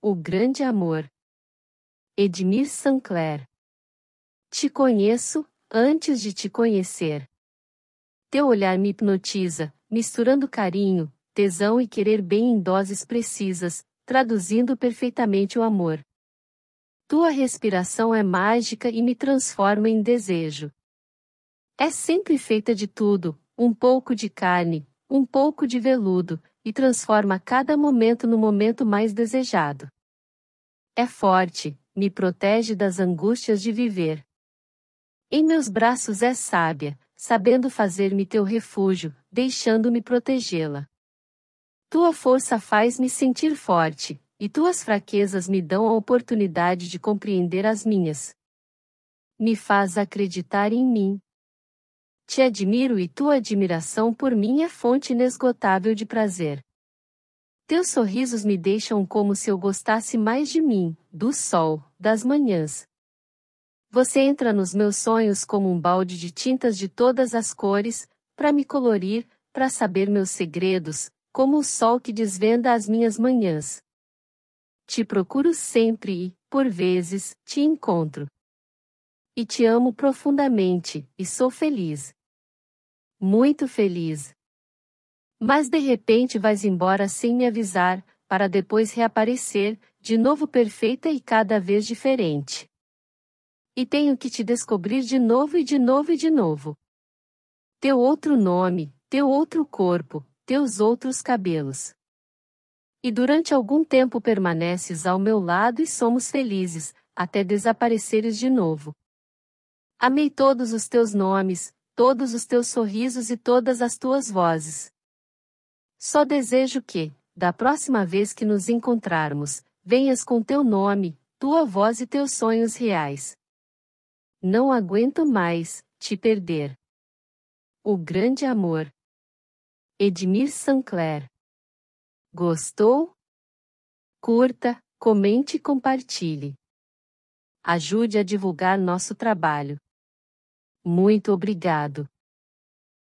O grande amor. Edmir Sancler. Te conheço, antes de te conhecer. Teu olhar me hipnotiza, misturando carinho, tesão e querer bem em doses precisas, traduzindo perfeitamente o amor. Tua respiração é mágica e me transforma em desejo. É sempre feita de tudo, um pouco de carne, um pouco de veludo, e transforma cada momento no momento mais desejado. É forte, me protege das angústias de viver. Em meus braços é sábia, sabendo fazer-me teu refúgio, deixando-me protegê-la. Tua força faz-me sentir forte, e tuas fraquezas me dão a oportunidade de compreender as minhas. Me faz acreditar em mim. Te admiro e tua admiração por mim é fonte inesgotável de prazer. Teus sorrisos me deixam como se eu gostasse mais de mim, do sol, das manhãs. Você entra nos meus sonhos como um balde de tintas de todas as cores, para me colorir, para saber meus segredos, como o sol que desvenda as minhas manhãs. Te procuro sempre e, por vezes, te encontro. E te amo profundamente, e sou feliz muito feliz. Mas de repente vais embora sem me avisar, para depois reaparecer, de novo perfeita e cada vez diferente. E tenho que te descobrir de novo e de novo e de novo. Teu outro nome, teu outro corpo, teus outros cabelos. E durante algum tempo permaneces ao meu lado e somos felizes, até desapareceres de novo. Amei todos os teus nomes, todos os teus sorrisos e todas as tuas vozes. Só desejo que, da próxima vez que nos encontrarmos, venhas com teu nome, tua voz e teus sonhos reais. Não aguento mais te perder. O grande amor. Edmir Sancler. Gostou? Curta, comente e compartilhe. Ajude a divulgar nosso trabalho. Muito obrigado.